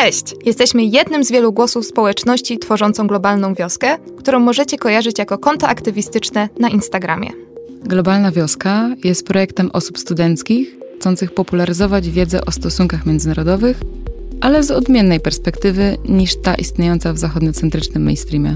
Cześć! Jesteśmy jednym z wielu głosów społeczności tworzącą globalną wioskę, którą możecie kojarzyć jako konto aktywistyczne na Instagramie. Globalna Wioska jest projektem osób studenckich chcących popularyzować wiedzę o stosunkach międzynarodowych, ale z odmiennej perspektywy niż ta istniejąca w zachodniocentrycznym mainstreamie.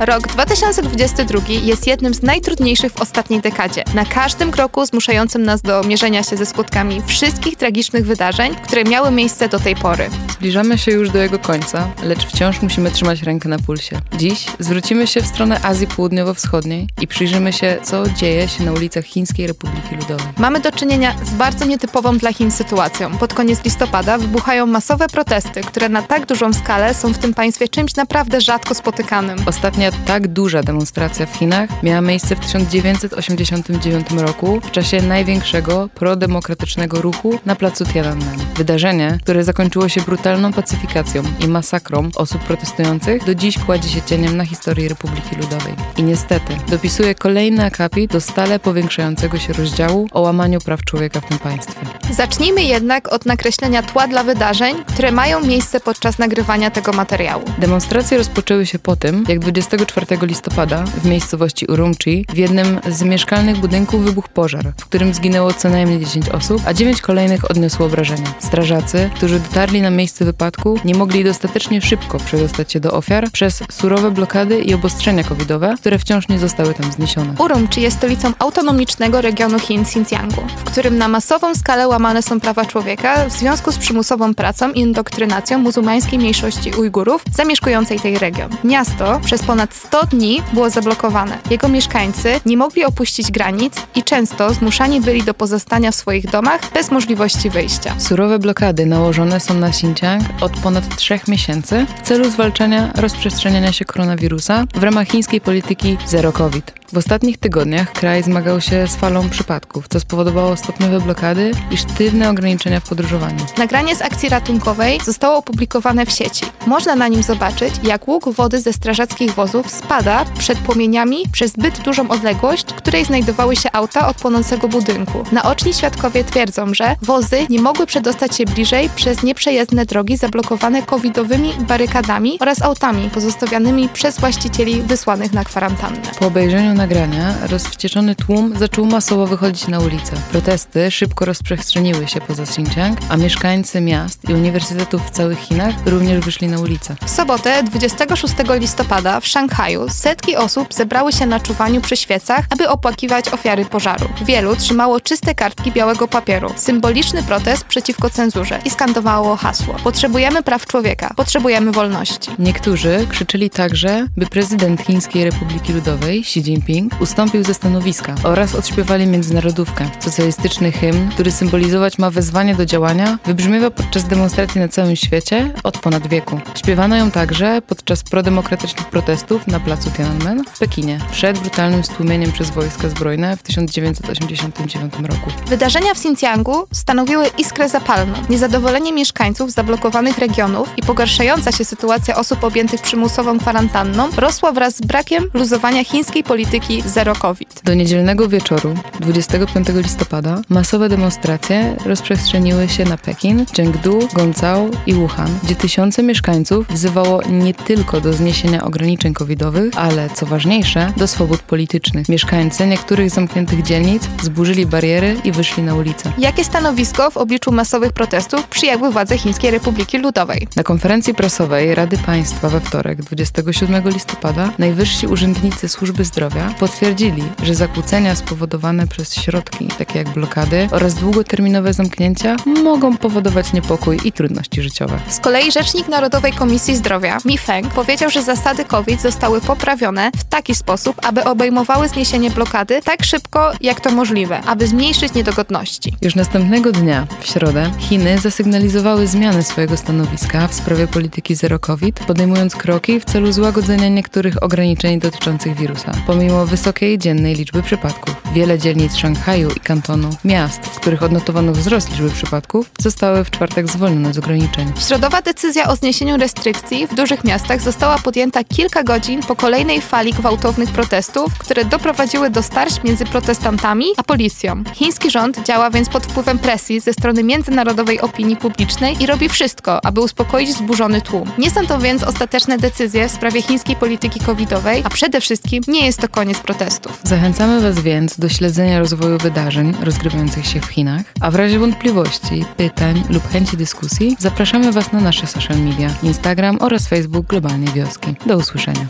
Rok 2022 jest jednym z najtrudniejszych w ostatniej dekadzie. Na każdym kroku zmuszającym nas do mierzenia się ze skutkami wszystkich tragicznych wydarzeń, które miały miejsce do tej pory. Zbliżamy się już do jego końca, lecz wciąż musimy trzymać rękę na pulsie. Dziś zwrócimy się w stronę Azji Południowo-Wschodniej i przyjrzymy się, co dzieje się na ulicach Chińskiej Republiki Ludowej. Mamy do czynienia z bardzo nietypową dla Chin sytuacją. Pod koniec listopada wybuchają masowe protesty, które na tak dużą skalę są w tym państwie czymś naprawdę rzadko spotykanym. Ostatnia tak duża demonstracja w Chinach miała miejsce w 1989 roku w czasie największego prodemokratycznego ruchu na placu Tiananmen. Wydarzenie, które zakończyło się brutalną pacyfikacją i masakrą osób protestujących, do dziś kładzie się cieniem na historii Republiki Ludowej. I niestety dopisuje kolejny akapit do stale powiększającego się rozdziału o łamaniu praw człowieka w tym państwie. Zacznijmy jednak od nakreślenia tła dla wydarzeń, które mają miejsce podczas nagrywania tego materiału. Demonstracje rozpoczęły się po tym, jak 24 listopada w miejscowości Urumqi w jednym z mieszkalnych budynków wybuchł pożar, w którym zginęło co najmniej 10 osób, a 9 kolejnych odniosło obrażenia. Strażacy, którzy dotarli na miejsce wypadku, nie mogli dostatecznie szybko przedostać się do ofiar przez surowe blokady i obostrzenia covidowe, które wciąż nie zostały tam zniesione. Urumqi jest stolicą autonomicznego regionu Chin Xinjiangu, w którym na masową skalę łamane są prawa człowieka w związku z przymusową pracą i indoktrynacją muzułmańskiej mniejszości Ujgurów zamieszkującej tej region. Miasto przez ponad 100 dni było zablokowane. Jego mieszkańcy nie mogli opuścić granic i często zmuszani byli do pozostania w swoich domach bez możliwości wyjścia. Surowe blokady nałożone są na Xinjiang od ponad trzech miesięcy w celu zwalczania rozprzestrzeniania się koronawirusa w ramach chińskiej polityki Zero COVID. W ostatnich tygodniach kraj zmagał się z falą przypadków, co spowodowało stopniowe blokady i sztywne ograniczenia w podróżowaniu. Nagranie z akcji ratunkowej zostało opublikowane w sieci. Można na nim zobaczyć, jak łuk wody ze strażackich wozów spada przed płomieniami przez zbyt dużą odległość, w której znajdowały się auta od płonącego budynku. Naoczni świadkowie twierdzą, że wozy nie mogły przedostać się bliżej przez nieprzejezdne drogi zablokowane covidowymi barykadami oraz autami pozostawianymi przez właścicieli wysłanych na kwarantannę. Po obejrzeniu nagrania rozwścieczony tłum zaczął masowo wychodzić na ulicę. Protesty szybko rozprzestrzeniły się poza Xinjiang, a mieszkańcy miast i uniwersytetów w całych Chinach również wyszli na ulicę. W sobotę 26 listopada w Szanghaju setki osób zebrały się na czuwaniu przy świecach, aby opłakiwać ofiary pożaru. Wielu trzymało czyste kartki białego papieru, symboliczny protest przeciwko cenzurze i skandowało hasło: Potrzebujemy praw człowieka, potrzebujemy wolności. Niektórzy krzyczyli także, by prezydent Chińskiej Republiki Ludowej Xi Jinping ustąpił ze stanowiska oraz odśpiewali międzynarodówkę. Socjalistyczny hymn, który symbolizować ma wezwanie do działania, wybrzmiewa podczas demonstracji na całym świecie od ponad wieku. Śpiewano ją także podczas prodemokratycznych protestów na placu Tiananmen w Pekinie, przed brutalnym stłumieniem przez wojska zbrojne w 1989 roku. Wydarzenia w Xinjiangu stanowiły iskrę zapalną. Niezadowolenie mieszkańców zablokowanych regionów i pogarszająca się sytuacja osób objętych przymusową kwarantanną rosła wraz z brakiem luzowania chińskiej polityki zero COVID. Do niedzielnego wieczoru, 25 listopada, masowe demonstracje rozprzestrzeniły się na Pekin, Chengdu, Gongzhou i Wuhan, gdzie tysiące mieszkańców wzywało nie tylko do zniesienia ograniczeń covidowych, ale co ważniejsze, do swobód politycznych. Mieszkańcy niektórych zamkniętych dzielnic zburzyli bariery i wyszli na ulicę. Jakie stanowisko w obliczu masowych protestów przyjęły władze Chińskiej Republiki Ludowej? Na konferencji prasowej Rady Państwa we wtorek, 27 listopada, najwyżsi urzędnicy służby zdrowia potwierdzili, że zakłócenia spowodowane przez środki, takie jak blokady oraz długoterminowe zamknięcia, mogą powodować niepokój i trudności życiowe. Z kolei rzecznik Narodowej Komisji Zdrowia, Mi Feng, powiedział, że zasady COVID zostały poprawione w taki sposób, aby obejmowały zniesienie blokady tak szybko, jak to możliwe, aby zmniejszyć niedogodności. Już następnego dnia, w środę, Chiny zasygnalizowały zmianę swojego stanowiska w sprawie polityki zero COVID, podejmując kroki w celu złagodzenia niektórych ograniczeń dotyczących wirusa. Pomimo wysokiej dziennej liczby przypadków, Wiele dzielnic Szanghaju i kantonu, miast, w których odnotowano wzrost liczby przypadków, zostały w czwartek zwolnione z ograniczeń. Środowa decyzja o zniesieniu restrykcji w dużych miastach została podjęta kilka godzin po kolejnej fali gwałtownych protestów, które doprowadziły do starć między protestantami a policją. Chiński rząd działa więc pod wpływem presji ze strony międzynarodowej opinii publicznej i robi wszystko, aby uspokoić zburzony tłum. Nie są to więc ostateczne decyzje w sprawie chińskiej polityki covidowej, a przede wszystkim nie jest to koniec protestów. Zachęcamy Was więc do śledzenia rozwoju wydarzeń rozgrywających się w Chinach, a w razie wątpliwości, pytań lub chęci dyskusji zapraszamy Was na nasze social media, Instagram oraz Facebook Globalnej Wioski. Do usłyszenia.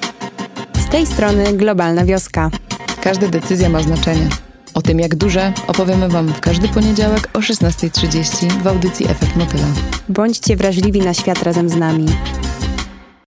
Z tej strony Globalna Wioska. Każda decyzja ma znaczenie. O tym jak duże opowiemy Wam w każdy poniedziałek o 16.30 w audycji Efekt Motyla. Bądźcie wrażliwi na świat razem z nami.